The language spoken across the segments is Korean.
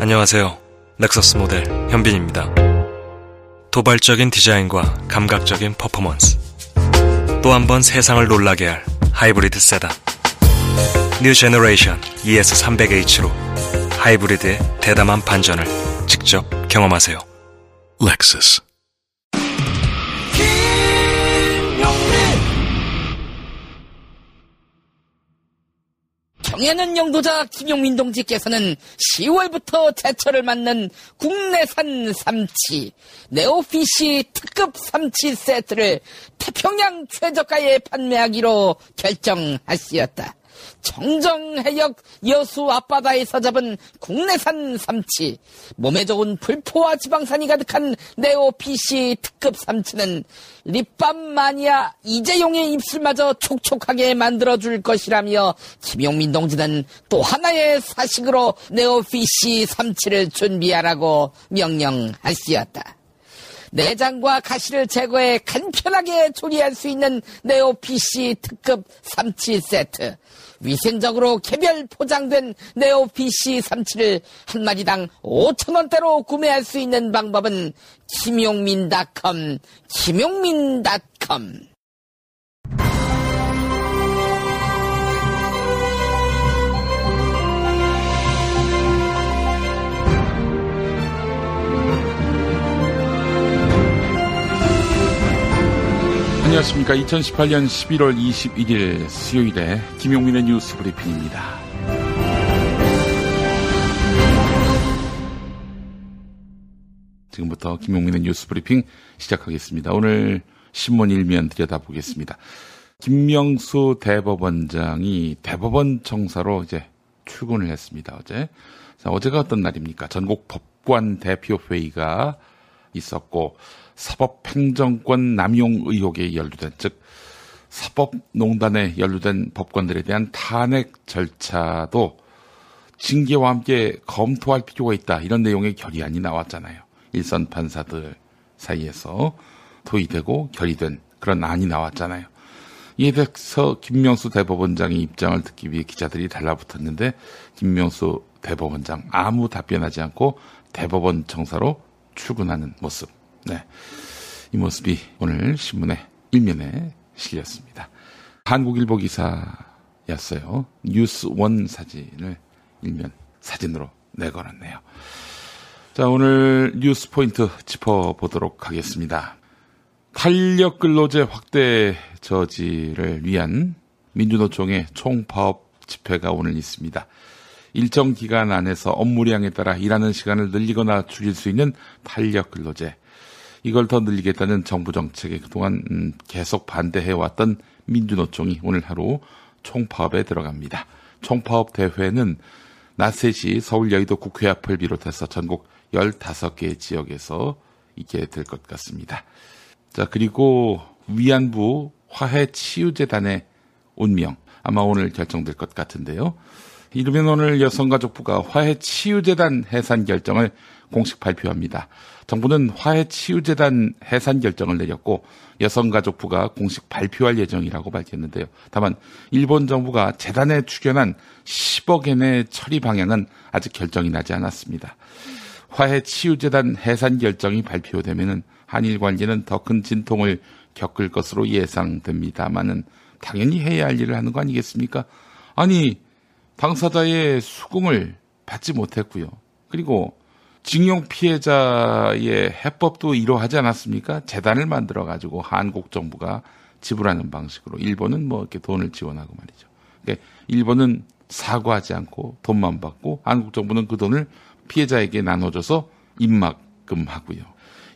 안녕하세요. 렉서스 모델 현빈입니다. 도발적인 디자인과 감각적인 퍼포먼스. 또 한 번 세상을 놀라게 할 하이브리드 세단. New Generation ES300h로 하이브리드의 대담한 반전을 직접 경험하세요. 렉서스. 경애는 영도자 김용민 동지께서는 10월부터 제철을 맞는 국내산 삼치 네오피시 특급 삼치 세트를 태평양 최저가에 판매하기로 결정하시었다. 정정해역 여수 앞바다에서 잡은 국내산 삼치, 몸에 좋은 불포와 지방산이 가득한 네오피시 특급 삼치는 립밤 마니아 이재용의 입술마저 촉촉하게 만들어줄 것이라며 김용민 동지는 또 하나의 사식으로 네오피시 삼치를 준비하라고 명령하시었다. 내장과 가시를 제거해 간편하게 조리할 수 있는 네오피시 특급 삼치 세트. 위생적으로 개별 포장된 네오피시 삼치를 한 마리당 5천원대로 구매할 수 있는 방법은 김용민닷컴, 김용민닷컴. 안녕하십니까. 2018년 11월 21일 수요일에 김용민의 뉴스 브리핑입니다. 지금부터 김용민의 뉴스 브리핑 시작하겠습니다. 오늘 신문 일면 들여다보겠습니다. 김명수 대법원장이 대법원 청사로 이제 출근을 했습니다. 어제. 자, 어제가 어떤 날입니까? 전국 법관 대표 회의가 있었고 사법행정권 남용 의혹에 연루된 즉 사법농단에 연루된 법관들에 대한 탄핵 절차도 징계와 함께 검토할 필요가 있다 이런 내용의 결의안이 나왔잖아요. 일선 판사들 사이에서 도의되고 결의된 그런 안이 나왔잖아요. 이에 대해서 김명수 대법원장의 입장을 듣기 위해 기자들이 달라붙었는데 김명수 대법원장 아무 답변하지 않고 대법원 청사로 출근하는 모습. 네. 이 모습이 오늘 신문의 일면에 실렸습니다. 한국일보 기사였어요. 뉴스 원 사진을 일면 사진으로 내걸었네요. 자, 오늘 뉴스 포인트 짚어보도록 하겠습니다. 탄력 근로제 확대 저지를 위한 민주노총의 총파업 집회가 오늘 있습니다. 일정 기간 안에서 업무량에 따라 일하는 시간을 늘리거나 줄일 수 있는 탄력 근로제. 이걸 더 늘리겠다는 정부 정책에 그동안 음, 계속 반대해왔던 민주노총이 오늘 하루 총파업에 들어갑니다. 총파업 대회는 낮 3시 서울 여의도 국회 앞을 비롯해서 전국 15개 지역에서 있게 될 것 같습니다. 자, 그리고 위안부 화해치유재단의 운명. 아마 오늘 결정될 것 같은데요. 이르면 오늘 여성가족부가 화해치유재단 해산 결정을 공식 발표합니다. 정부는 화해치유재단 해산 결정을 내렸고 여성가족부가 공식 발표할 예정이라고 밝혔는데요. 다만 일본 정부가 재단에 추견한 10억 엔의 처리 방향은 아직 결정이 나지 않았습니다. 화해치유재단 해산 결정이 발표되면 한일 관계는 더 큰 진통을 겪을 것으로 예상됩니다만은 당연히 해야 할 일을 하는 거 아니겠습니까? 아니 당사자의 수긍을 받지 못했고요. 그리고 징용 피해자의 해법도 이러하지 않았습니까? 재단을 만들어 가지고 한국 정부가 지불하는 방식으로 일본은 뭐 이렇게 돈을 지원하고 말이죠. 그러니까 일본은 사과하지 않고 돈만 받고 한국 정부는 그 돈을 피해자에게 나눠줘서 입막금 하고요.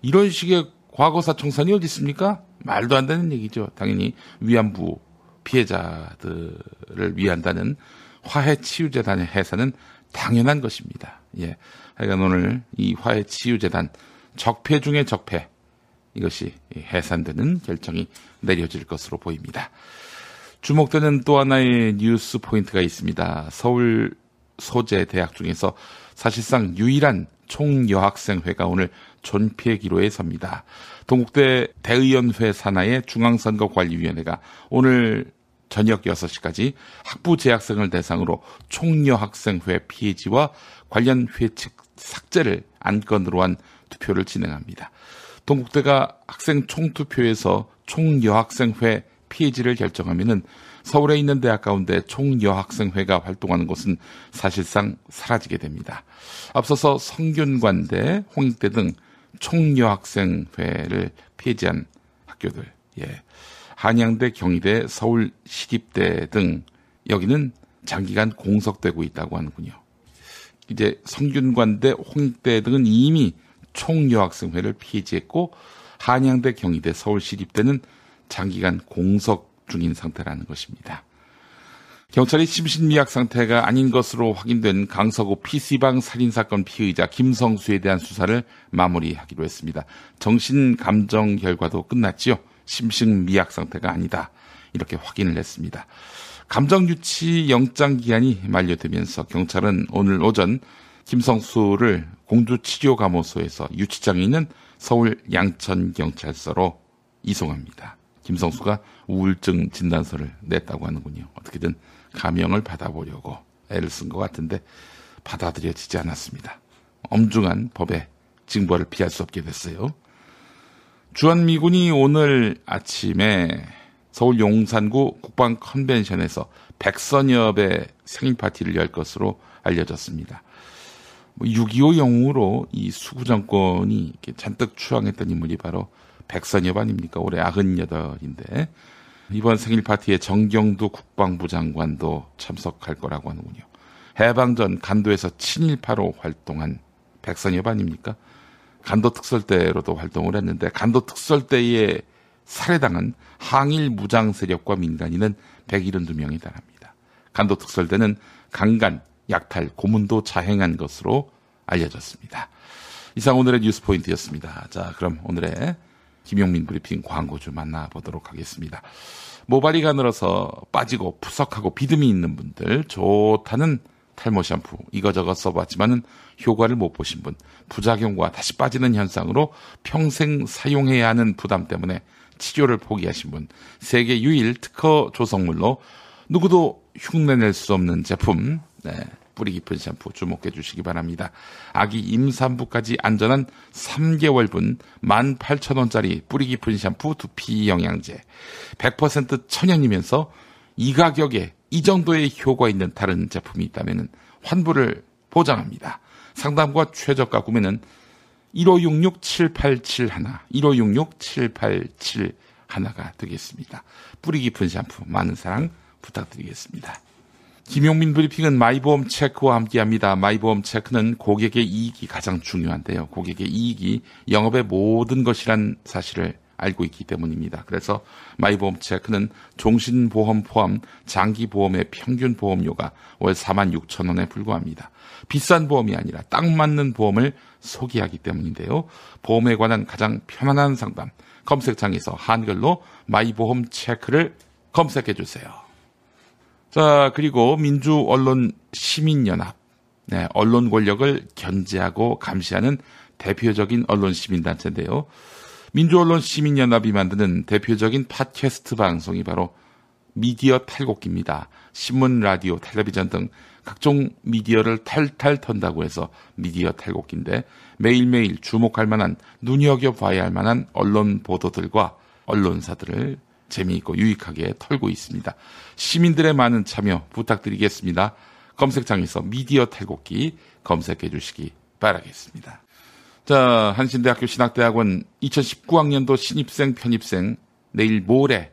이런 식의 과거사 청산이 어디 있습니까? 말도 안 되는 얘기죠. 당연히 위안부 피해자들을 위한다는 화해 치유재단의 해산은 당연한 것입니다. 예. 하여간 오늘 이 화해치유재단 적폐 중의 적폐 이것이 해산되는 결정이 내려질 것으로 보입니다. 주목되는 또 하나의 뉴스 포인트가 있습니다. 서울 소재 대학 중에서 사실상 유일한 총여학생회가 오늘 존폐 기로에 섭니다. 동국대 대의원회 산하의 중앙선거관리위원회가 오늘 저녁 6시까지 학부 재학생을 대상으로 총여학생회 피해지와 관련 회칙 삭제를 안건으로 한 투표를 진행합니다. 동국대가 학생 총투표에서 총여학생회 피해지를 결정하면은 서울에 있는 대학 가운데 총여학생회가 활동하는 곳은 사실상 사라지게 됩니다. 앞서서 성균관대, 홍익대 등 총여학생회를 폐지한 학교들, 예. 한양대, 경희대, 서울시립대 등 여기는 장기간 공석되고 있다고 하는군요. 이제 성균관대, 홍익대 등은 이미 총여학생회를 폐지했고 한양대, 경희대, 서울시립대는 장기간 공석 중인 상태라는 것입니다. 경찰이 심신미약 상태가 아닌 것으로 확인된 강서구 PC방 살인사건 피의자 김성수에 대한 수사를 마무리하기로 했습니다. 정신감정 결과도 끝났지요. 심신미약 상태가 아니다. 이렇게 확인을 했습니다. 감정 유치 영장 기한이 만료되면서 경찰은 오늘 오전 김성수를 공주치료감호소에서 유치장에 있는 서울 양천경찰서로 이송합니다. 김성수가 우울증 진단서를 냈다고 하는군요. 어떻게든 감형을 받아보려고 애를 쓴 것 같은데 받아들여지지 않았습니다. 엄중한 법의 징벌을 피할 수 없게 됐어요. 주한미군이 오늘 아침에 서울 용산구 국방 컨벤션에서 백선엽의 생일 파티를 열 것으로 알려졌습니다. 6.25 영웅으로 이 수구 정권이 잔뜩 추앙했던 인물이 바로 백선엽 아닙니까? 올해 98인데 이번 생일 파티에 정경두 국방부 장관도 참석할 거라고 하는군요. 해방 전 간도에서 친일파로 활동한 백선엽 아닙니까? 간도 특설대로도 활동을 했는데 간도 특설대에 살해당한 항일 무장 세력과 민간인은 172명이 달합니다. 간도 특설대는 강간, 약탈, 고문도 자행한 것으로 알려졌습니다. 이상 오늘의 뉴스 포인트였습니다. 자, 그럼 오늘의 김용민 브리핑 광고 좀 만나보도록 하겠습니다. 모발이가 늘어서 빠지고 푸석하고 비듬이 있는 분들 좋다는 탈모 샴푸 이거저거 써봤지만은 효과를 못 보신 분 부작용과 다시 빠지는 현상으로 평생 사용해야 하는 부담 때문에 치료를 포기하신 분 세계 유일 특허 조성물로 누구도 흉내낼 수 없는 제품 네, 뿌리 깊은 샴푸 주목해 주시기 바랍니다. 아기 임산부까지 안전한 3개월분 18,000원짜리 뿌리 깊은 샴푸 두피 영양제 100% 천연이면서 이 가격에 이 정도의 효과 있는 다른 제품이 있다면 환불을 보장합니다. 상담과 최저가 구매는 1566-7871, 1566-7871가 되겠습니다. 뿌리 깊은 샴푸 많은 사랑 부탁드리겠습니다. 김용민 브리핑은 마이보험 체크와 함께합니다. 마이보험 체크는 고객의 이익이 가장 중요한데요. 고객의 이익이 영업의 모든 것이란 사실을 알고 있기 때문입니다. 그래서 마이보험 체크는 종신보험 포함 장기보험의 평균 보험료가 월 4만 6천 원에 불과합니다. 비싼 보험이 아니라 딱 맞는 보험을 소개하기 때문인데요. 보험에 관한 가장 편안한 상담 검색창에서 한글로 마이보험 체크를 검색해 주세요. 자, 그리고 민주 언론 시민연합. 네, 언론 권력을 견제하고 감시하는 대표적인 언론 시민단체인데요. 민주언론 시민연합이 만드는 대표적인 팟캐스트 방송이 바로 미디어 탈곡기입니다. 신문, 라디오, 텔레비전 등 각종 미디어를 탈탈 턴다고 해서 미디어 탈곡기인데 매일매일 주목할 만한 눈여겨봐야 할 만한 언론 보도들과 언론사들을 재미있고 유익하게 털고 있습니다. 시민들의 많은 참여 부탁드리겠습니다. 검색창에서 미디어 탈곡기 검색해 주시기 바라겠습니다. 자, 한신대학교 신학대학원 2019학년도 신입생 편입생 내일 모레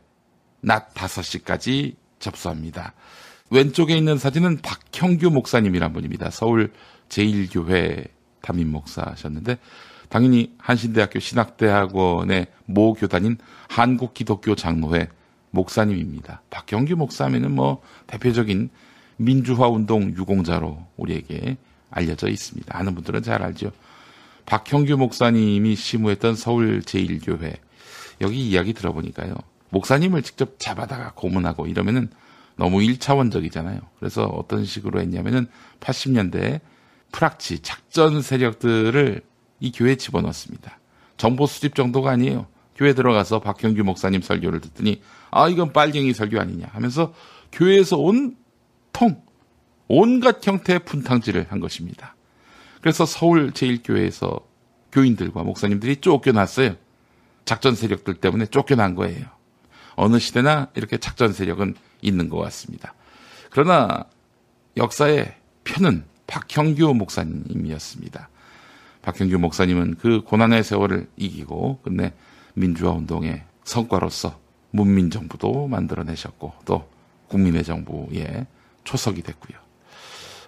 낮 5시까지 접수합니다. 왼쪽에 있는 사진은 박형규 목사님이란 분입니다. 서울 제1교회 담임 목사셨는데 당연히 한신대학교 신학대학원의 모 교단인 한국기독교 장로회 목사님입니다. 박형규 목사면은 뭐 대표적인 민주화 운동 유공자로 우리에게 알려져 있습니다. 아는 분들은 잘 알죠. 박형규 목사님이 시무했던 서울 제1교회 여기 이야기 들어보니까요. 목사님을 직접 잡아다가 고문하고 이러면은 너무 1차원적이잖아요. 그래서 어떤 식으로 했냐면은 80년대에 프락치 작전 세력들을 이 교회에 집어넣습니다. 정보 수집 정도가 아니에요. 교회 들어가서 박형규 목사님 설교를 듣더니 아 이건 빨갱이 설교 아니냐 하면서 교회에서 온통 온갖 형태의 분탕질을 한 것입니다. 그래서 서울 제1교회에서 교인들과 목사님들이 쫓겨났어요. 작전 세력들 때문에 쫓겨난 거예요. 어느 시대나 이렇게 작전 세력은 있는 것 같습니다. 그러나 역사의 편은 박형규 목사님이었습니다. 박형규 목사님은 그 고난의 세월을 이기고 끝내 민주화 운동의 성과로서 문민 정부도 만들어내셨고 또 국민의 정부의 초석이 됐고요.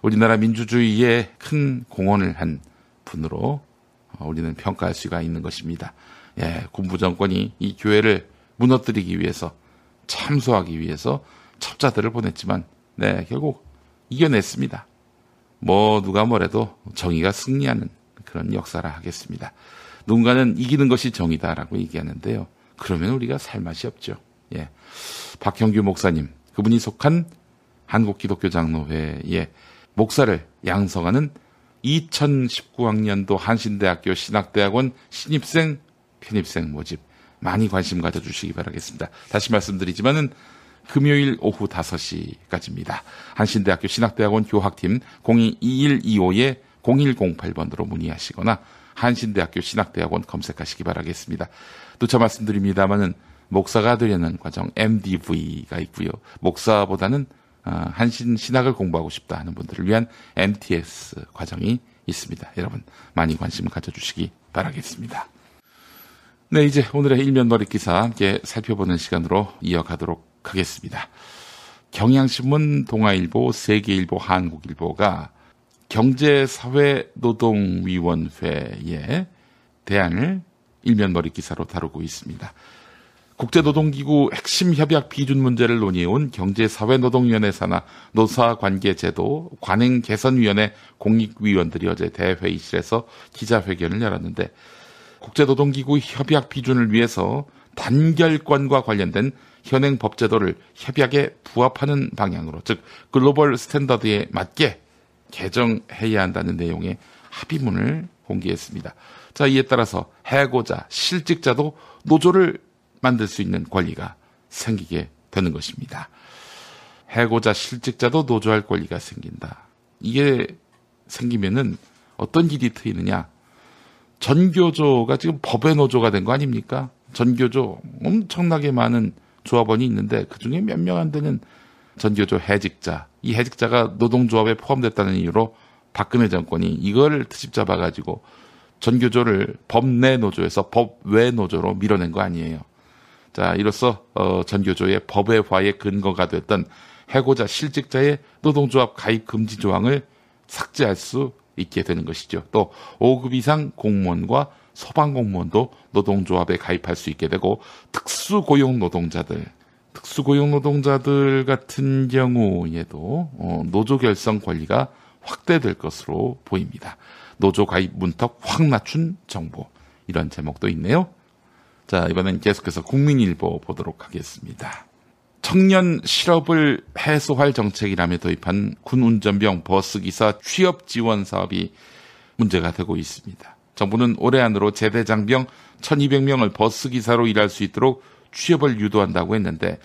우리나라 민주주의에 큰 공헌을 한 분으로 우리는 평가할 수가 있는 것입니다. 예, 군부 정권이 이 교회를 무너뜨리기 위해서 참소하기 위해서 첩자들을 보냈지만 네, 결국 이겨냈습니다. 뭐 누가 뭐래도 정의가 승리하는 그런 역사라 하겠습니다. 누군가는 이기는 것이 정의다라고 얘기하는데요. 그러면 우리가 살 맛이 없죠. 예. 박형규 목사님, 그분이 속한 한국기독교장로회의 목사를 양성하는 2019학년도 한신대학교 신학대학원 신입생, 편입생 모집 많이 관심 가져주시기 바라겠습니다. 다시 말씀드리지만은 금요일 오후 5시까지입니다. 한신대학교 신학대학원 교학팀 022125에 0108번으로 문의하시거나 한신대학교 신학대학원 검색하시기 바라겠습니다. 또저 말씀드립니다만은 목사가 되려는 과정 MDV가 있고요. 목사보다는 어, 한신 신학을 공부하고 싶다 하는 분들을 위한 MTS 과정이 있습니다. 여러분 많이 관심 가져주시기 바라겠습니다. 네, 이제 오늘의 일면 머리 기사 함께 살펴보는 시간으로 이어가도록 하겠습니다. 경향신문, 동아일보, 세계일보, 한국일보가 경제사회노동위원회의 대안을 일면 머리 기사로 다루고 있습니다. 국제노동기구 핵심 협약 비준 문제를 논의해온 경제사회노동위원회 산하 노사관계제도 관행개선위원회 공익위원들이 어제 대회의실에서 기자회견을 열었는데 국제노동기구 협약 비준을 위해서 단결권과 관련된 현행 법 제도를 협약에 부합하는 방향으로 즉 글로벌 스탠더드에 맞게 개정해야 한다는 내용의 합의문을 공개했습니다. 자, 이에 따라서 해고자, 실직자도 노조를 만들 수 있는 권리가 생기게 되는 것입니다. 해고자 실직자도 노조할 권리가 생긴다. 이게 생기면은 어떤 길이 트이느냐? 전교조가 지금 법의 노조가 된 거 아닙니까? 전교조 엄청나게 많은 조합원이 있는데 그 중에 몇 명 안 되는 전교조 해직자, 이 해직자가 노동조합에 포함됐다는 이유로 박근혜 정권이 이걸 트집 잡아 가지고 전교조를 법내 노조에서 법외 노조로 밀어낸 거 아니에요. 자, 이로써 어, 전교조의 법외화의 근거가 됐던 해고자 실직자의 노동조합 가입 금지 조항을 삭제할 수 있게 되는 것이죠. 또 5급 이상 공무원과 소방 공무원도 노동조합에 가입할 수 있게 되고 특수 고용 노동자들 특수 고용 노동자들 같은 경우에도 어, 노조 결성 권리가 확대될 것으로 보입니다. 노조 가입 문턱 확 낮춘 정보 이런 제목도 있네요. 자, 이번엔 계속해서 국민일보 보도록 하겠습니다. 청년 실업을 해소할 정책이라며 도입한 군 운전병 버스 기사 취업 지원 사업이 문제가 되고 있습니다. 정부는 올해 안으로 제대 장병 1200명을 버스 기사로 일할 수 있도록 취업을 유도한다고 했는데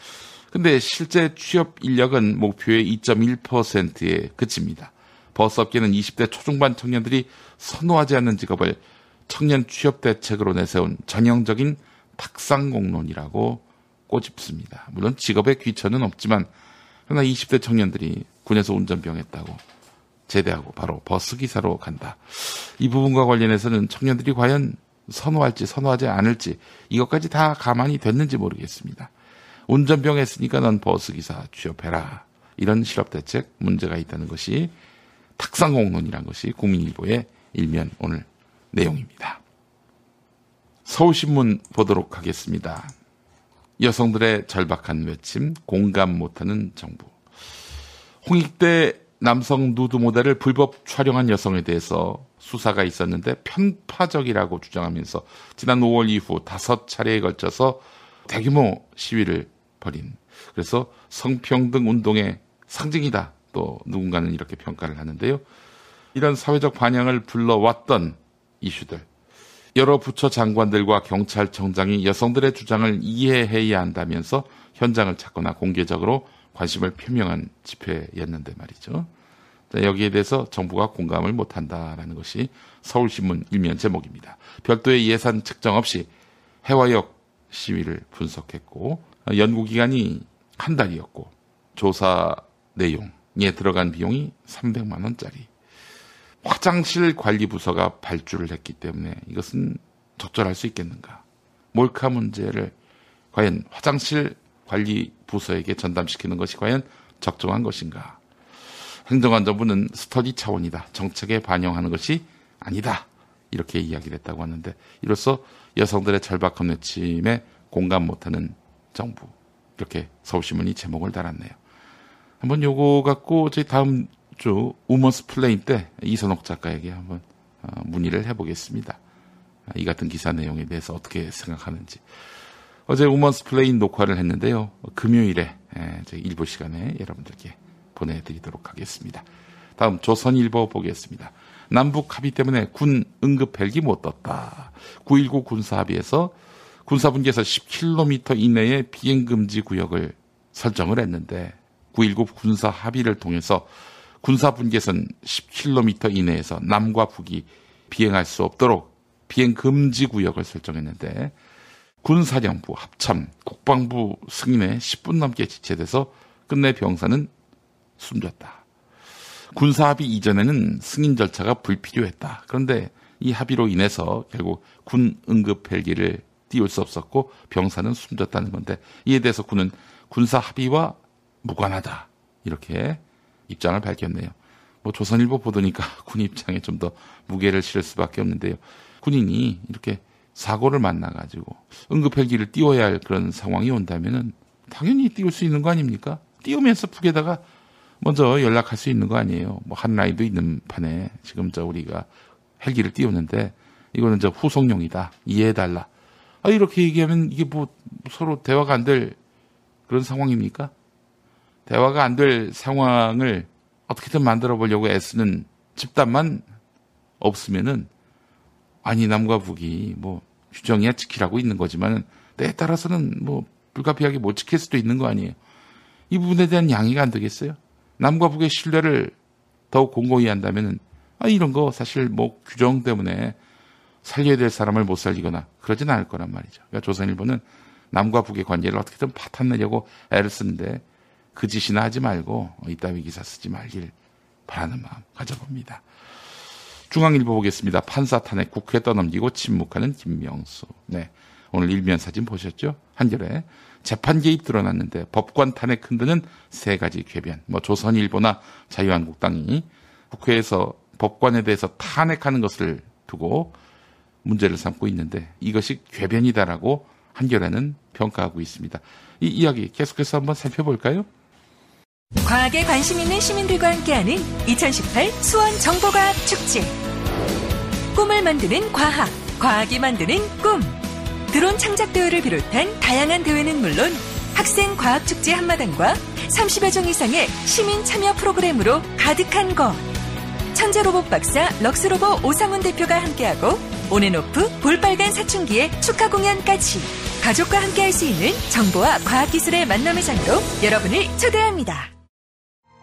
근데 실제 취업 인력은 목표의 2.1%에 그칩니다. 버스 업계는 20대 초중반 청년들이 선호하지 않는 직업을 청년 취업 대책으로 내세운 전형적인 탁상공론이라고 꼬집습니다. 물론 직업의 귀천은 없지만 그러나 20대 청년들이 군에서 운전병 했다고 제대하고 바로 버스 기사로 간다. 이 부분과 관련해서는 청년들이 과연 선호할지 선호하지 않을지 이것까지 다 가만히 됐는지 모르겠습니다. 운전병 했으니까 넌 버스 기사 취업해라. 이런 실업 대책 문제가 있다는 것이 탁상공론이란 것이 국민일보의 일면 오늘 내용입니다. 서울신문 보도록 하겠습니다. 여성들의 절박한 외침, 공감 못하는 정부. 홍익대 남성 누드 모델을 불법 촬영한 여성에 대해서 수사가 있었는데 편파적이라고 주장하면서 지난 5월 이후 다섯 차례에 걸쳐서 대규모 시위를 벌인 그래서 성평등 운동의 상징이다. 또 누군가는 이렇게 평가를 하는데요. 이런 사회적 반향을 불러왔던 이슈들 여러 부처 장관들과 경찰청장이 여성들의 주장을 이해해야 한다면서 현장을 찾거나 공개적으로 관심을 표명한 집회였는데 말이죠. 여기에 대해서 정부가 공감을 못한다라는 것이 서울신문 일면 제목입니다. 별도의 예산 측정 없이 해화역 시위를 분석했고 연구기간이 한 달이었고 조사 내용에 들어간 비용이 300만 원짜리. 화장실 관리 부서가 발주를 했기 때문에 이것은 적절할 수 있겠는가? 몰카 문제를 과연 화장실 관리 부서에게 전담시키는 것이 과연 적정한 것인가? 행정안전부는 스터디 차원이다. 정책에 반영하는 것이 아니다. 이렇게 이야기를 했다고 하는데 이로써 여성들의 절박한 외침에 공감 못하는 정부. 이렇게 서울신문이 제목을 달았네요. 한번 요거 갖고 저희 다음 주 womansplain 때 이선옥 작가에게 한번 어, 문의를 해보겠습니다. 이 같은 기사 내용에 대해서 어떻게 생각하는지. 어제 womansplain 녹화를 했는데요. 금요일에 일부 시간에 여러분들께 보내드리도록 하겠습니다. 다음 조선일보 보겠습니다. 남북 합의 때문에 군 응급 헬기 못 떴다. 9.19 군사 합의에서 군사분계에서 10km 이내의 비행 금지 구역을 설정을 했는데 9.19 군사 합의를 통해서 군사분계선 10km 이내에서 남과 북이 비행할 수 없도록 비행 금지 구역을 설정했는데 군사령부, 합참, 국방부 승인에 10분 넘게 지체돼서 끝내 병사는 숨졌다. 군사합의 이전에는 승인 절차가 불필요했다. 그런데 이 합의로 인해서 결국 군 응급 헬기를 띄울 수 없었고 병사는 숨졌다는 건데 이에 대해서 군은 군사 합의와 무관하다. 이렇게 입장을 밝혔네요. 뭐 조선일보 보도니까 군 입장에 좀 더 무게를 실을 수밖에 없는데요. 군인이 이렇게 사고를 만나가지고 응급 헬기를 띄워야 할 그런 상황이 온다면은 당연히 띄울 수 있는 거 아닙니까? 띄우면서 북에다가 먼저 연락할 수 있는 거 아니에요. 뭐 한라인도 있는 판에 지금 저 우리가 헬기를 띄우는데 이거는 저 후속용이다. 이해해달라. 아, 이렇게 얘기하면 이게 뭐 서로 대화가 안 될 그런 상황입니까? 대화가 안 될 상황을 어떻게든 만들어 보려고 애쓰는 집단만 없으면은 아니 남과 북이 뭐 규정이야 지키라고 있는 거지만 때에 따라서는 뭐 불가피하게 못 지킬 수도 있는 거 아니에요. 이 부분에 대한 양해가 안 되겠어요? 남과 북의 신뢰를 더욱 공고히 한다면은 아 이런 거 사실 뭐 규정 때문에 살려야 될 사람을 못 살리거나 그러진 않을 거란 말이죠. 그러니까 조선일보는 남과 북의 관계를 어떻게든 파탄내려고 애를 쓰는데 그 짓이나 하지 말고 이따위 기사 쓰지 말길 바라는 마음 가져봅니다. 중앙일보 보겠습니다. 판사 탄핵 국회 떠넘기고 침묵하는 김명수. 네. 오늘 일면 사진 보셨죠? 한겨레. 재판 개입 드러났는데 법관 탄핵 흔드는 세 가지 궤변. 뭐 조선일보나 자유한국당이 국회에서 법관에 대해서 탄핵하는 것을 두고 문제를 삼고 있는데 이것이 궤변이다라고 한겨레는 평가하고 있습니다. 이 이야기 계속해서 한번 살펴볼까요? 과학에 관심 있는 시민들과 함께하는 2018 수원 정보과학 축제. 꿈을 만드는 과학, 과학이 만드는 꿈. 드론 창작 대회를 비롯한 다양한 대회는 물론 학생 과학 축제 한마당과 30여 종 이상의 시민 참여 프로그램으로 가득한 곳. 천재 로봇 박사 럭스로봇 오상훈 대표가 함께하고 온앤오프 볼빨간 사춘기의 축하 공연까지 가족과 함께할 수 있는 정보와 과학기술의 만남의 장으로 여러분을 초대합니다.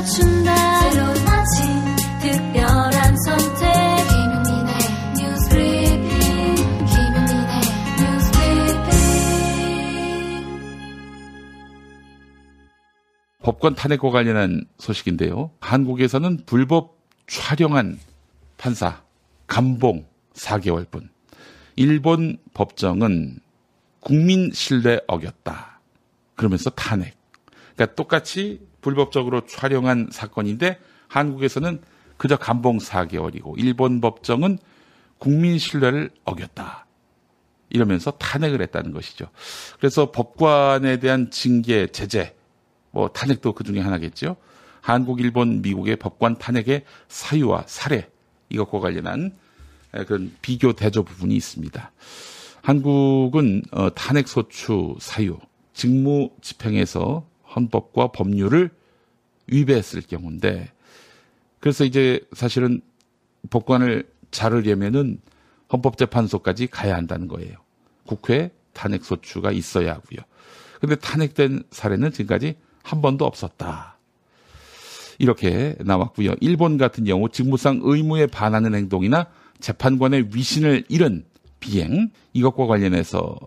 맞춘다 새로운 아침 특별한 선택 김용민의 뉴스 브리핑 김용민의 뉴스 브리핑 법관 탄핵과 관련한 소식인데요. 한국에서는 불법 촬영한 판사 감봉 4개월분. 일본 법정은 국민 신뢰 어겼다. 그러면서 탄핵. 그러니까 똑같이 불법적으로 촬영한 사건인데 한국에서는 그저 감봉 4개월이고 일본 법정은 국민 신뢰를 어겼다. 이러면서 탄핵을 했다는 것이죠. 그래서 법관에 대한 징계, 제재, 뭐 탄핵도 그 중에 하나겠죠. 한국, 일본, 미국의 법관 탄핵의 사유와 사례 이것과 관련한 그런 비교 대조 부분이 있습니다. 한국은 어, 탄핵 소추 사유, 직무 집행에서 헌법과 법률을 위배했을 경우인데 그래서 이제 사실은 법관을 자르려면은 헌법재판소까지 가야 한다는 거예요. 국회 탄핵 소추가 있어야 하고요. 근데 탄핵된 사례는 지금까지 한 번도 없었다. 이렇게 나왔고요. 일본 같은 경우 직무상 의무에 반하는 행동이나 재판관의 위신을 잃은 비행 이것과 관련해서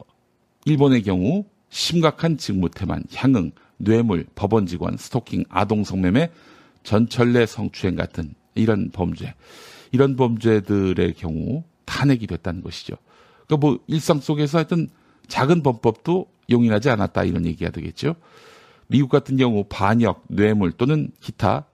일본의 경우 심각한 직무태만, 향응, 뇌물, 법원 직원, 스토킹, 아동 성매매, 전철내 성추행 같은 이런 범죄, 이런 범죄들의 경우 탄핵이 됐다는 것이죠. 그러니까 뭐 일상 속에서 하여튼 작은 범법도 용인하지 않았다 이런 얘기가 되겠죠. 미국 같은 경우 반역, 뇌물 또는 기타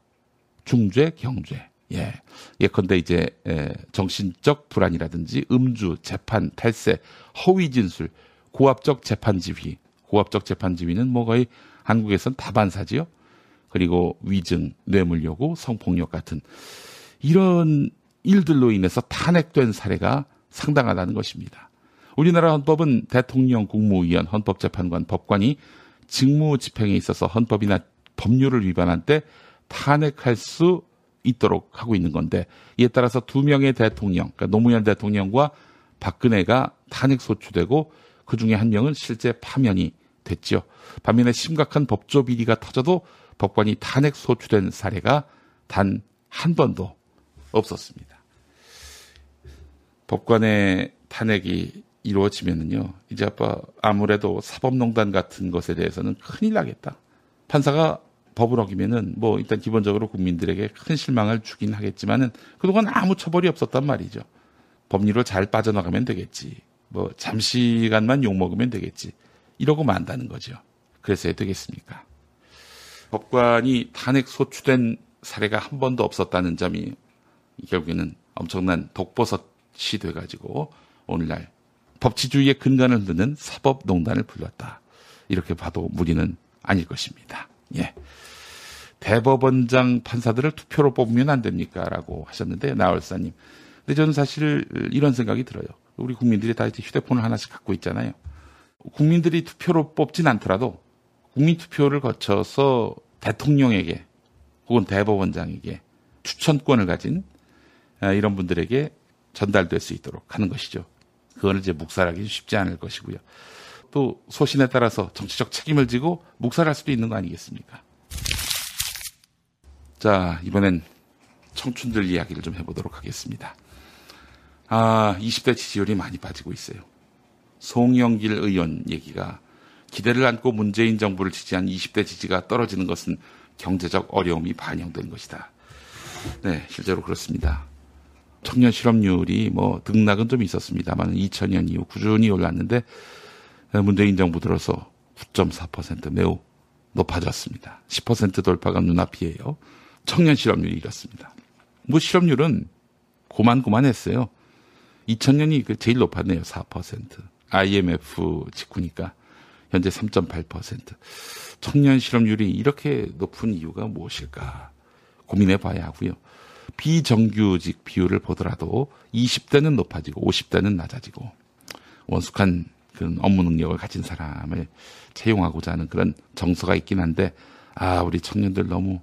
중죄, 경죄. 예. 예컨대 이제 에, 정신적 불안이라든지 음주, 재판, 탈세, 허위 진술, 고압적 재판 지휘. 고압적 재판 지휘는 뭐 거의 한국에선 다반사지요. 그리고 위증, 뇌물 요구, 성폭력 같은 이런 일들로 인해서 탄핵된 사례가 상당하다는 것입니다. 우리나라 헌법은 대통령, 국무위원, 헌법재판관, 법관이 직무 집행에 있어서 헌법이나 법률을 위반한 때 탄핵할 수 있도록 하고 있는 건데 이에 따라서 두 명의 대통령, 그러니까 노무현 대통령과 박근혜가 탄핵 소추되고 그 중에 한 명은 실제 파면이 됐죠. 반면에 심각한 법조 비리가 터져도 법관이 탄핵 소추된 사례가 단 한 번도 없었습니다. 법관의 탄핵이 이루어지면은요, 이제 아빠 아무래도 사법농단 같은 것에 대해서는 큰일 나겠다. 판사가 법을 어기면은 뭐 일단 기본적으로 국민들에게 큰 실망을 주긴 하겠지만은 그동안 아무 처벌이 없었단 말이죠. 법률로 잘 빠져나가면 되겠지. 뭐 잠시간만 욕 먹으면 되겠지. 이러고 만다는 거죠. 그래서 야 되겠습니까? 법관이 탄핵 소추된 사례가 한 번도 없었다는 점이 결국에는 엄청난 독버섯이 돼가지고 오늘날 법치주의의 근간을 흔드는 사법농단을 불렀다. 이렇게 봐도 무리는 아닐 것입니다. 예. 대법원장 판사들을 투표로 뽑으면 안 됩니까? 라고 하셨는데, 나월사님. 근데 저는 사실 이런 생각이 들어요. 우리 국민들이 다 이제 휴대폰을 하나씩 갖고 있잖아요. 국민들이 투표로 뽑진 않더라도 국민 투표를 거쳐서 대통령에게 혹은 대법원장에게 추천권을 가진 아, 이런 분들에게 전달될 수 있도록 하는 것이죠. 그거는 이제 묵살하기 쉽지 않을 것이고요. 또 소신에 따라서 정치적 책임을 지고 묵살할 수도 있는 거 아니겠습니까? 자, 이번엔 청춘들 이야기를 좀 해보도록 하겠습니다. 아, 20대 지지율이 많이 빠지고 있어요. 송영길 의원 얘기가 기대를 안고 문재인 정부를 지지한 20대 지지가 떨어지는 것은 경제적 어려움이 반영된 것이다. 네, 실제로 그렇습니다. 청년 실업률이 뭐 등락은 좀 있었습니다만 2000년 이후 꾸준히 올랐는데 문재인 정부 들어서 9.4% 매우 높아졌습니다. 10% 돌파가 눈앞이에요. 청년 실업률이 이렇습니다. 뭐 실업률은 고만고만했어요. 2000년이 그 제일 높았네요. 4%. IMF 직후니까 현재 3.8%. 청년 실업률이 이렇게 높은 이유가 무엇일까 고민해 봐야 하고요. 비정규직 비율을 보더라도 20대는 높아지고 50대는 낮아지고 원숙한 그런 업무 능력을 가진 사람을 채용하고자 하는 그런 정서가 있긴 한데 아 우리 청년들 너무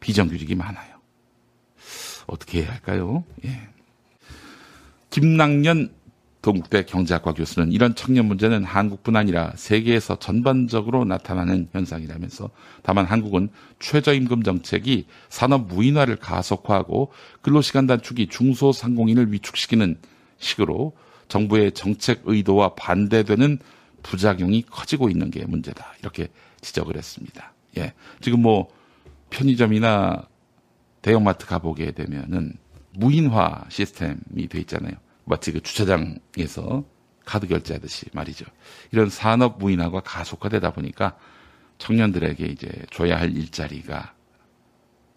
비정규직이 많아요. 어떻게 해야 할까요? 예. 김낙년 동국대 경제학과 교수는 이런 청년 문제는 한국뿐 아니라 세계에서 전반적으로 나타나는 현상이라면서 다만 한국은 최저임금 정책이 산업 무인화를 가속화하고 근로시간 단축이 중소상공인을 위축시키는 식으로 정부의 정책 의도와 반대되는 부작용이 커지고 있는 게 문제다. 이렇게 지적을 했습니다. 예. 지금 뭐 편의점이나 대형마트 가보게 되면은 무인화 시스템이 돼 있잖아요. 마치 그 주차장에서 카드 결제하듯이 말이죠. 이런 산업 무인화가 가속화되다 보니까 청년들에게 이제 줘야 할 일자리가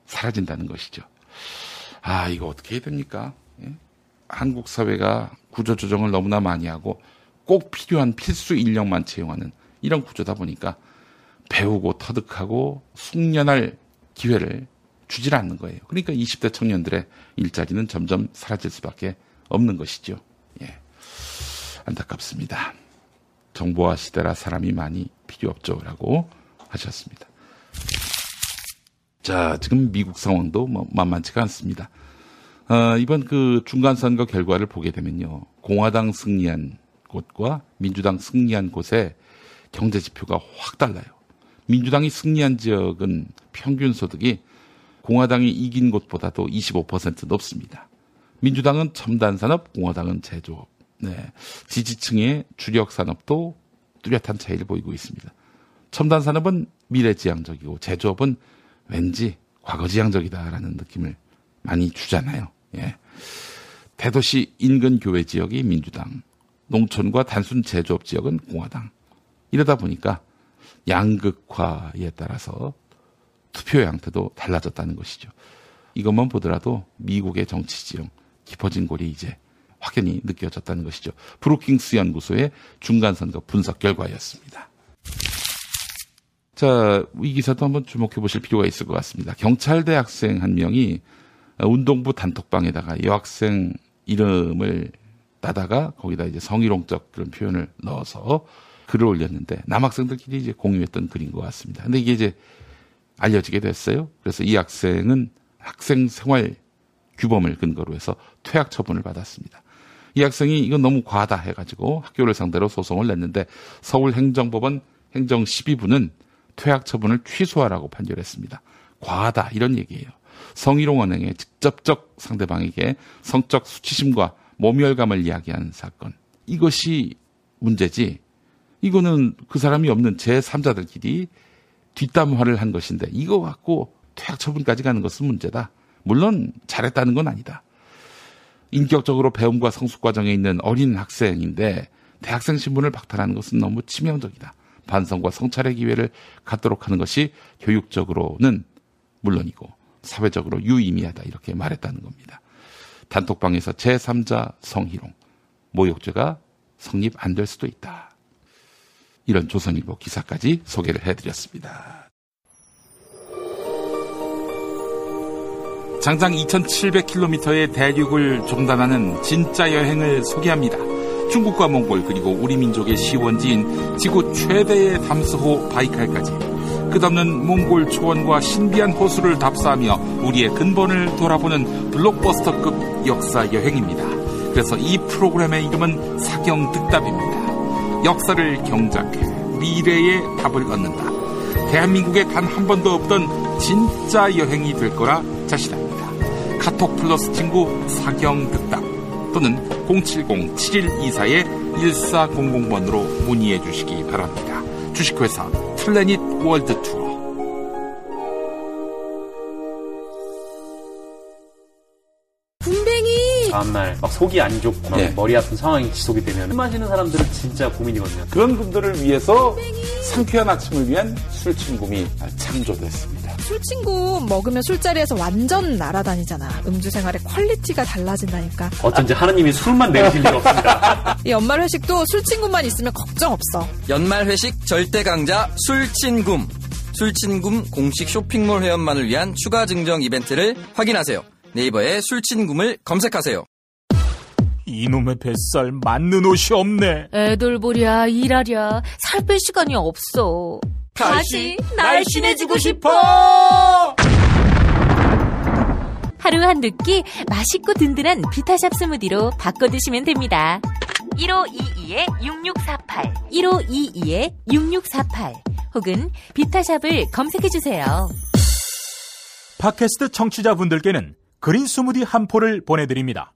사라진다는 것이죠. 아, 이거 어떻게 해야 됩니까? 예? 한국 사회가 구조조정을 너무나 많이 하고 꼭 필요한 필수 인력만 채용하는 이런 구조다 보니까 배우고 터득하고 숙련할 기회를 주질 않는 거예요. 그러니까 20대 청년들의 일자리는 점점 사라질 수밖에 없는 것이죠. 예. 안타깝습니다. 정보화 시대라 사람이 많이 필요 없죠 라고 하셨습니다. 자, 지금 미국 상황도 뭐 만만치가 않습니다. 어, 이번 그 중간 선거 결과를 보게 되면요. 공화당 승리한 곳과 민주당 승리한 곳의 경제 지표가 확 달라요. 민주당이 승리한 지역은 평균 소득이 공화당이 이긴 곳보다도 25% 높습니다. 민주당은 첨단 산업, 공화당은 제조업. 네. 지지층의 주력 산업도 뚜렷한 차이를 보이고 있습니다. 첨단 산업은 미래지향적이고 제조업은 왠지 과거지향적이다라는 느낌을 많이 주잖아요. 예. 대도시 인근 교외 지역이 민주당, 농촌과 단순 제조업 지역은 공화당. 이러다 보니까 양극화에 따라서 투표 양태도 달라졌다는 것이죠. 이것만 보더라도 미국의 정치 지형 깊어진 골이 이제 확연히 느껴졌다는 것이죠. 브루킹스 연구소의 중간선거 분석 결과였습니다. 자, 이 기사도 한번 주목해 보실 필요가 있을 것 같습니다. 경찰대 학생 한 명이 운동부 단톡방에다가 여학생 이름을 따다가 거기다 이제 성희롱적 그런 표현을 넣어서 글을 올렸는데 남학생들끼리 이제 공유했던 글인 것 같습니다. 근데 이게 이제 알려지게 됐어요. 그래서 이 학생은 학생 생활 규범을 근거로 해서 퇴학 처분을 받았습니다. 이 학생이 이건 너무 과하다 해가지고 학교를 상대로 소송을 냈는데 서울행정법원 행정 12부는 퇴학 처분을 취소하라고 판결했습니다. 과하다 이런 얘기예요. 성희롱 언행에 직접적 상대방에게 성적 수치심과 모멸감을 이야기한 사건. 이것이 문제지. 이거는 그 사람이 없는 제3자들끼리 뒷담화를 한 것인데 이거 갖고 퇴학 처분까지 가는 것은 문제다. 물론 잘했다는 건 아니다. 인격적으로 배움과 성숙 과정에 있는 어린 학생인데 대학생 신분을 박탈하는 것은 너무 치명적이다. 반성과 성찰의 기회를 갖도록 하는 것이 교육적으로는 물론이고 사회적으로 유의미하다 이렇게 말했다는 겁니다. 단톡방에서 제3자 성희롱, 모욕죄가 성립 안 될 수도 있다. 이런 조선일보 기사까지 소개를 해드렸습니다. 장장 2,700km의 대륙을 종단하는 진짜 여행을 소개합니다. 중국과 몽골 그리고 우리 민족의 시원지인 지구 최대의 담스호 바이칼까지 끝없는 몽골 초원과 신비한 호수를 답사하며 우리의 근본을 돌아보는 블록버스터급 역사 여행입니다. 그래서 이 프로그램의 이름은 사경득답입니다. 역사를 경작해 미래의 답을 얻는다. 대한민국에 단 한 번도 없던 진짜 여행이 될 거라 자신합니다. 카톡 플러스 친구 사경득답 또는 070-7124-1400번으로 문의해 주시기 바랍니다. 주식회사 플래닛 월드 투어 다음날 막 속이 안 좋고 막 예. 머리 아픈 상황이 지속이 되면 술 마시는 사람들은 진짜 고민이거든요. 그런 분들을 위해서 상쾌한 아침을 위한 술친굼이 창조됐습니다. 술친구 먹으면 술자리에서 완전 날아다니잖아. 음주 생활의 quality가 달라진다니까. 어쩐지 하느님이 술만 내리실 일 없습니다. 이 연말 회식도 술친구만 있으면 걱정 없어. 연말 회식 절대 강자 술친굼. 술친굼 공식 쇼핑몰 회원만을 위한 추가 증정 이벤트를 확인하세요. 네이버에 술친굼을 검색하세요. 이놈의 뱃살 맞는 옷이 없네. 애들 보랴 일하랴 살 뺄 시간이 없어. 다시 날씬해지고 싶어. 하루 한 두 끼 맛있고 든든한 비타샵 스무디로 바꿔 드시면 됩니다. 1522-6648 1522-6648 혹은 비타샵을 검색해 주세요. 팟캐스트 청취자분들께는 그린 스무디 한 포를 보내드립니다.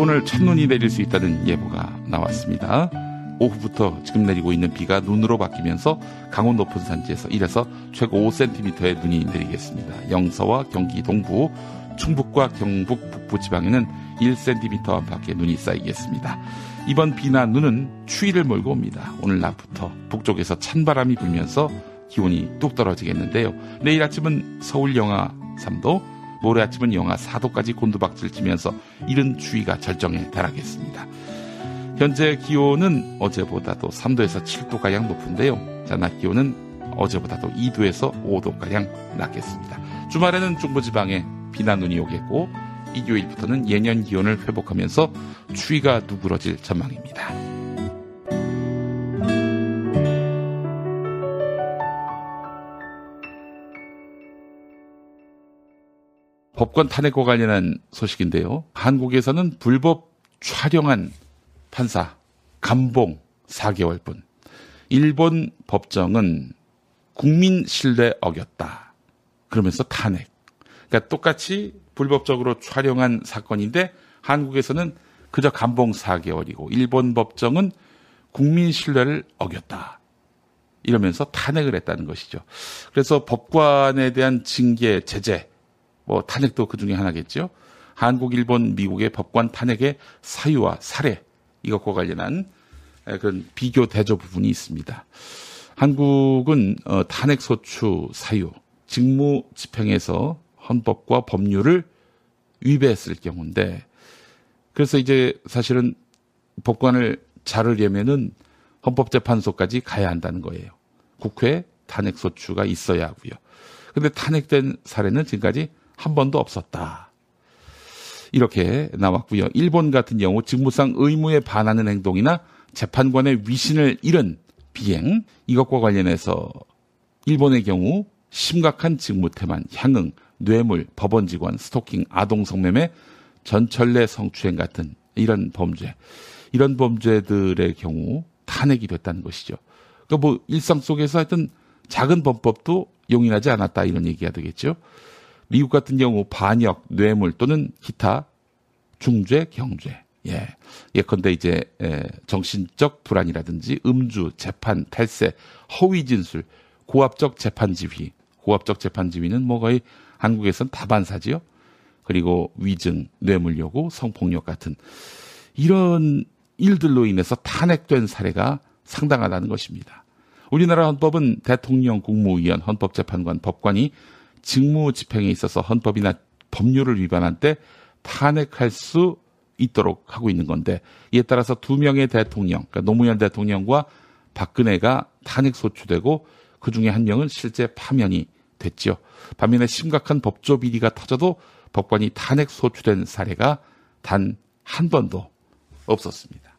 오늘 첫눈이 내릴 수 있다는 예보가 나왔습니다. 오후부터 지금 내리고 있는 비가 눈으로 바뀌면서 강원 높은 산지에서 1에서 최고 5cm의 눈이 내리겠습니다. 영서와 경기 동부, 충북과 경북 북부 지방에는 1cm 안팎의 눈이 쌓이겠습니다. 이번 비나 눈은 추위를 몰고 옵니다. 오늘 낮부터 북쪽에서 찬바람이 불면서 기온이 뚝 떨어지겠는데요. 내일 아침은 서울 영하 3도, 모레 아침은 영하 4도까지 곤두박질 치면서 이른 추위가 절정에 달하겠습니다. 현재 기온은 어제보다도 3도에서 7도가량 높은데요. 자, 낮 기온은 어제보다도 2도에서 5도가량 낮겠습니다. 주말에는 중부지방에 비나 눈이 오겠고, 일요일부터는 예년 기온을 회복하면서 추위가 누그러질 전망입니다. 법관 탄핵과 관련한 소식인데요. 한국에서는 불법 촬영한 판사 감봉 4개월분. 일본 법정은 국민 신뢰 어겼다. 그러면서 탄핵. 그러니까 똑같이 불법적으로 촬영한 사건인데 한국에서는 그저 감봉 4개월이고 일본 법정은 국민 신뢰를 어겼다. 이러면서 탄핵을 했다는 것이죠. 그래서 법관에 대한 징계, 제재, 뭐 탄핵도 그 중에 하나겠죠. 한국, 일본, 미국의 법관 탄핵의 사유와 사례 이것과 관련한 그런 비교 대조 부분이 있습니다. 한국은 어, 탄핵 소추 사유, 직무 집행에서 헌법과 법률을 위배했을 경우인데 그래서 이제 사실은 법관을 자르려면은 헌법재판소까지 가야 한다는 거예요. 국회 탄핵 소추가 있어야 하고요. 근데 탄핵된 사례는 지금까지 한 번도 없었다. 이렇게 나왔고요. 일본 같은 경우 직무상 의무에 반하는 행동이나 재판관의 위신을 잃은 비행 이것과 관련해서 일본의 경우 심각한 직무태만, 향응, 뇌물, 법원 직원, 스토킹, 아동 성매매, 전철내 성추행 같은 이런 범죄, 이런 범죄들의 경우 탄핵이 됐다는 것이죠. 그러니까 뭐 일상 속에서 하여튼 작은 범법도 용인하지 않았다 이런 얘기가 되겠죠. 미국 같은 경우 반역, 뇌물 또는 기타 중죄, 경죄. 예. 예컨대 이제 정신적 불안이라든지 음주, 재판, 탈세, 허위 진술, 고압적 재판 지휘. 고압적 재판 지휘는 뭐 거의 한국에선 다반사지요. 그리고 위증, 뇌물 요구, 성폭력 같은 이런 일들로 인해서 탄핵된 사례가 상당하다는 것입니다. 우리나라 헌법은 대통령, 국무위원, 헌법재판관, 법관이 직무 집행에 있어서 헌법이나 법률을 위반한 때 탄핵할 수 있도록 하고 있는 건데 이에 따라서 두 명의 대통령, 그러니까 노무현 대통령과 박근혜가 탄핵 소추되고 그 중에 한 명은 실제 파면이 됐죠. 반면에 심각한 법조 비리가 터져도 법관이 탄핵 소추된 사례가 단 한 번도 없었습니다.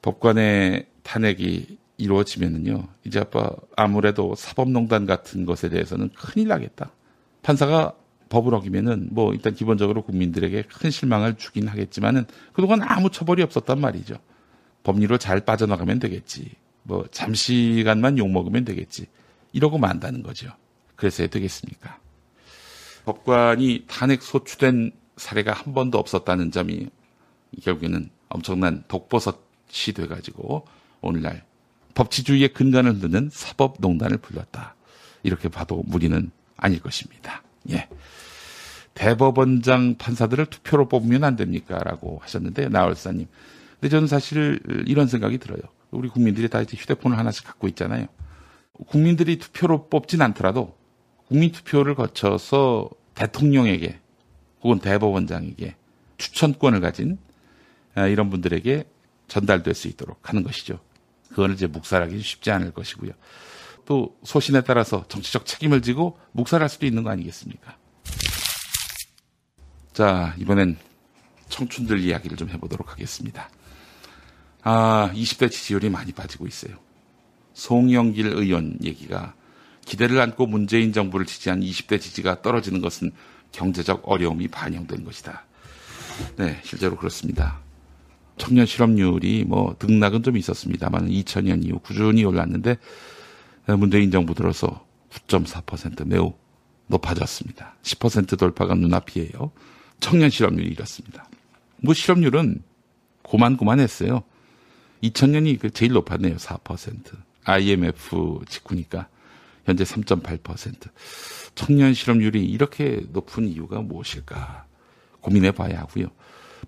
법관의 탄핵이 이루어지면은요, 이제 아빠 아무래도 사법농단 같은 것에 대해서는 큰일 나겠다. 판사가 법을 어기면은 뭐 일단 기본적으로 국민들에게 큰 실망을 주긴 하겠지만은 그동안 아무 처벌이 없었단 말이죠. 법률로 잘 빠져나가면 되겠지. 뭐 잠시간만 욕 먹으면 되겠지. 이러고 만다는 거죠. 그래서 되겠습니까? 법관이 탄핵 소추된 사례가 한 번도 없었다는 점이 결국에는 엄청난 독버섯이 돼가지고 오늘날 법치주의의 근간을 흔드는 사법농단을 불렀다. 이렇게 봐도 무리는 아닐 것입니다. 예. 대법원장 판사들을 투표로 뽑으면 안 됩니까? 라고 하셨는데, 나월사님. 근데 저는 사실 이런 생각이 들어요. 우리 국민들이 다 이제 휴대폰을 하나씩 갖고 있잖아요. 국민들이 투표로 뽑진 않더라도 국민 투표를 거쳐서 대통령에게 혹은 대법원장에게 추천권을 가진 아, 이런 분들에게 전달될 수 있도록 하는 것이죠. 그거는 이제 묵살하기 쉽지 않을 것이고요. 또 소신에 따라서 정치적 책임을 지고 묵살할 수도 있는 거 아니겠습니까? 자, 이번엔 청춘들 이야기를 좀 해보도록 하겠습니다. 아, 20대 지지율이 많이 빠지고 있어요. 송영길 의원 얘기가 기대를 안고 문재인 정부를 지지한 20대 지지가 떨어지는 것은 경제적 어려움이 반영된 것이다. 네, 실제로 그렇습니다. 청년 실업률이 뭐 등락은 좀 있었습니다만 2000년 이후 꾸준히 올랐는데 문재인 정부 들어서 9.4% 매우 높아졌습니다. 10% 돌파가 눈앞이에요. 청년 실업률이 이렇습니다. 뭐 실업률은 고만고만했어요. 2000년이 그 제일 높았네요. 4%. IMF 직후니까 현재 3.8%. 청년 실업률이 이렇게 높은 이유가 무엇일까 고민해 봐야 하고요.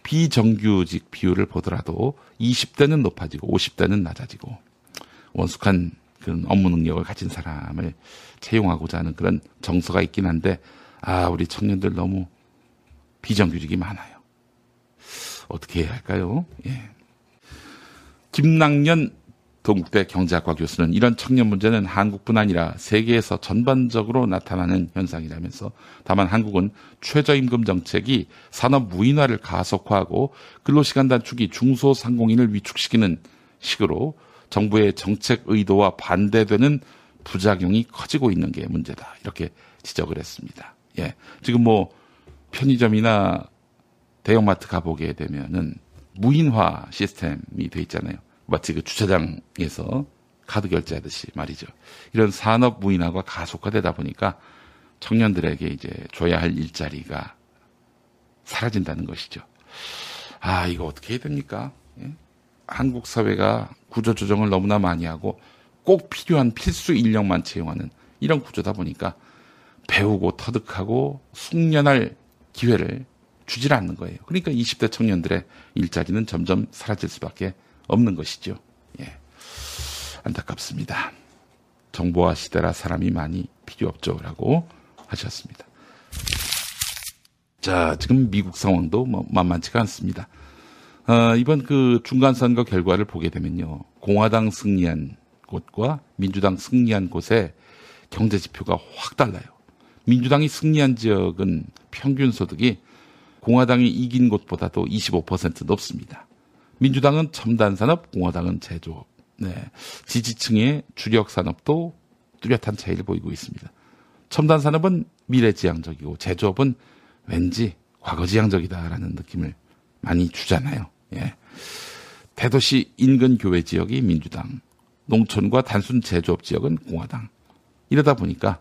비정규직 비율을 보더라도 20대는 높아지고 50대는 낮아지고 원숙한 그런 업무 능력을 가진 사람을 채용하고자 하는 그런 정서가 있긴 한데 아 우리 청년들 너무 비정규직이 많아요. 어떻게 해야 할까요? 예. 김낙년 동국대 경제학과 교수는 이런 청년 문제는 한국뿐 아니라 세계에서 전반적으로 나타나는 현상이라면서 다만 한국은 최저임금 정책이 산업 무인화를 가속화하고 근로시간 단축이 중소상공인을 위축시키는 식으로 정부의 정책 의도와 반대되는 부작용이 커지고 있는 게 문제다. 이렇게 지적을 했습니다. 예. 지금 뭐 편의점이나 대형마트 가보게 되면은 무인화 시스템이 돼 있잖아요. 마치 그 주차장에서 카드 결제하듯이 말이죠. 이런 산업 무인화가 가속화되다 보니까 청년들에게 이제 줘야 할 일자리가 사라진다는 것이죠. 아, 이거 어떻게 해야 됩니까? 예? 한국 사회가 구조 조정을 너무나 많이 하고 꼭 필요한 필수 인력만 채용하는 이런 구조다 보니까 배우고 터득하고 숙련할 기회를 주질 않는 거예요. 그러니까 20대 청년들의 일자리는 점점 사라질 수밖에 없는 것이죠. 예. 안타깝습니다. 정보화 시대라 사람이 많이 필요 없죠라고 하셨습니다. 자, 지금 미국 상황도 뭐 만만치가 않습니다. 어, 이번 그 중간 선거 결과를 보게 되면요. 공화당 승리한 곳과 민주당 승리한 곳의 경제 지표가 확 달라요. 민주당이 승리한 지역은 평균 소득이 공화당이 이긴 곳보다도 25% 높습니다. 민주당은 첨단 산업, 공화당은 제조업. 네. 지지층의 주력 산업도 뚜렷한 차이를 보이고 있습니다. 첨단 산업은 미래지향적이고 제조업은 왠지 과거지향적이다라는 느낌을 많이 주잖아요. 예. 대도시 인근 교외 지역이 민주당, 농촌과 단순 제조업 지역은 공화당. 이러다 보니까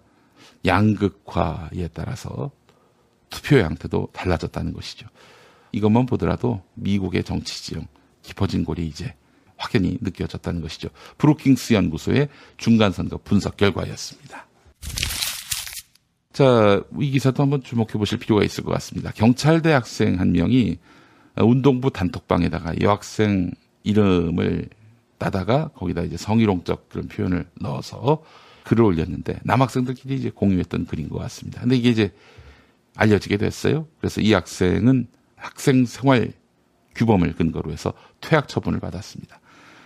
양극화에 따라서 투표 양태도 달라졌다는 것이죠. 이것만 보더라도 미국의 정치 지형 깊어진 골이 이제 확연히 느껴졌다는 것이죠. 브루킹스 연구소의 중간선거 분석 결과였습니다. 자, 이 기사도 한번 주목해 보실 필요가 있을 것 같습니다. 경찰대 학생 한 명이 운동부 단톡방에다가 여학생 이름을 따다가 거기다 이제 성희롱적 그런 표현을 넣어서 글을 올렸는데 남학생들끼리 이제 공유했던 글인 것 같습니다. 근데 이게 이제 알려지게 됐어요. 그래서 이 학생은 학생 생활 규범을 근거로 해서 퇴학 처분을 받았습니다.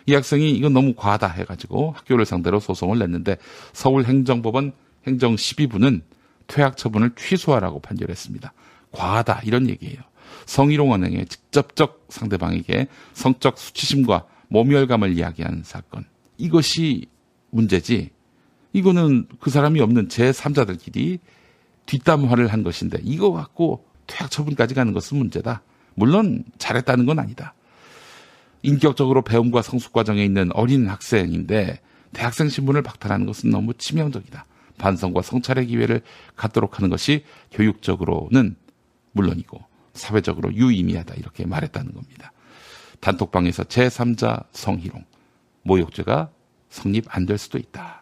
이 학생이 이건 너무 과하다 해가지고 학교를 상대로 소송을 냈는데 서울행정법원 행정 12부는 퇴학 처분을 취소하라고 판결했습니다. 과하다 이런 얘기예요. 성희롱 언행에 직접적 상대방에게 성적 수치심과 모멸감을 이야기한 사건. 이것이 문제지. 이거는 그 사람이 없는 제3자들끼리 뒷담화를 한 것인데 이거 갖고 퇴학 처분까지 가는 것은 문제다. 물론 잘했다는 건 아니다. 인격적으로 배움과 성숙 과정에 있는 어린 학생인데 대학생 신분을 박탈하는 것은 너무 치명적이다. 반성과 성찰의 기회를 갖도록 하는 것이 교육적으로는 물론이고 사회적으로 유의미하다 이렇게 말했다는 겁니다. 단톡방에서 제3자 성희롱, 모욕죄가 성립 안 될 수도 있다.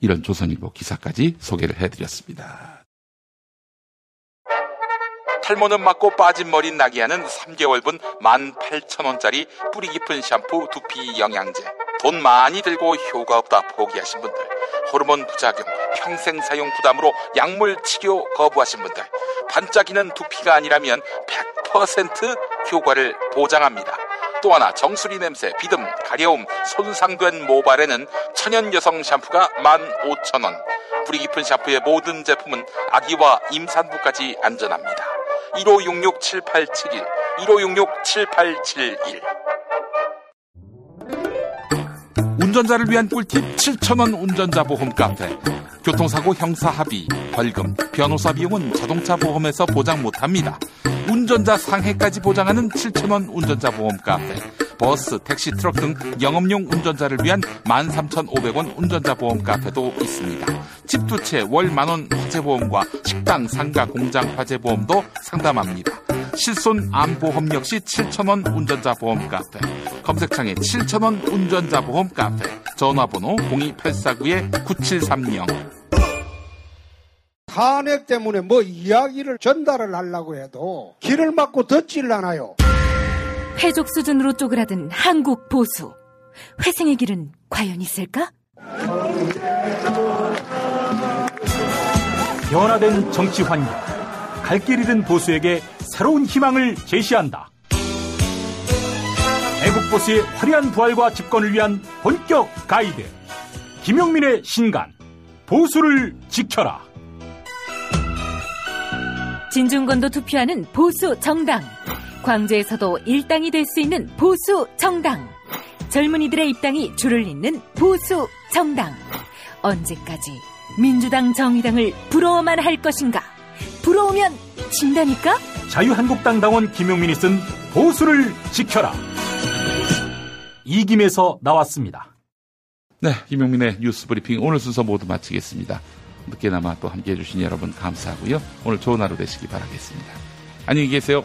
이런 조선일보 기사까지 소개를 해드렸습니다. 탈모는 맞고 빠진 머리 나게 하는 3개월분 18,000원짜리 뿌리 깊은 샴푸 두피 영양제. 돈 많이 들고 효과 없다 포기하신 분들. 호르몬 부작용, 평생 사용 부담으로 약물 치료 거부하신 분들. 반짝이는 두피가 아니라면 100% 효과를 보장합니다. 또 하나 정수리 냄새, 비듬, 가려움, 손상된 모발에는 천연 여성 샴푸가 15,000원. 뿌리 깊은 샴푸의 모든 제품은 아기와 임산부까지 안전합니다. 1566-7871, 1566-7871. 운전자를 위한 꿀팁 7,000원 운전자 보험 카페. 교통사고 형사 합의, 벌금, 변호사 비용은 자동차 보험에서 보장 못합니다. 운전자 상해까지 보장하는 7,000원 운전자 보험 카페. 버스, 택시, 트럭 등 영업용 운전자를 위한 13,500원 운전자 보험 카페도 있습니다. 집 두 채 월 만원 화재보험과 식당, 상가, 공장 화재보험도 상담합니다. 실손 암보험 역시 7,000원 운전자 보험 카페. 검색창에 7,000원 운전자 보험 카페. 전화번호 02849-9730. 탄핵 때문에 뭐 이야기를 전달을 하려고 해도 길을 막고 듣질 않아요. 회족 수준으로 쪼그라든 한국 보수. 회생의 길은 과연 있을까? 변화된 정치 환경. 갈 길 잃은 보수에게 새로운 희망을 제시한다. 애국 보수의 화려한 부활과 집권을 위한 본격 가이드. 김용민의 신간. 보수를 지켜라. 진중권도 투표하는 보수 정당. 광주에서도 일당이 될 수 있는 보수 정당. 젊은이들의 입당이 줄을 잇는 보수 정당. 언제까지 민주당 정의당을 부러워만 할 것인가? 부러우면 진다니까? 자유한국당 당원 김용민이 쓴 보수를 지켜라. 이김에서 나왔습니다. 네, 김용민의 뉴스 브리핑 오늘 순서 모두 마치겠습니다. 늦게나마 또 함께 해 주신 여러분 감사하고요. 오늘 좋은 하루 되시기 바라겠습니다. 안녕히 계세요.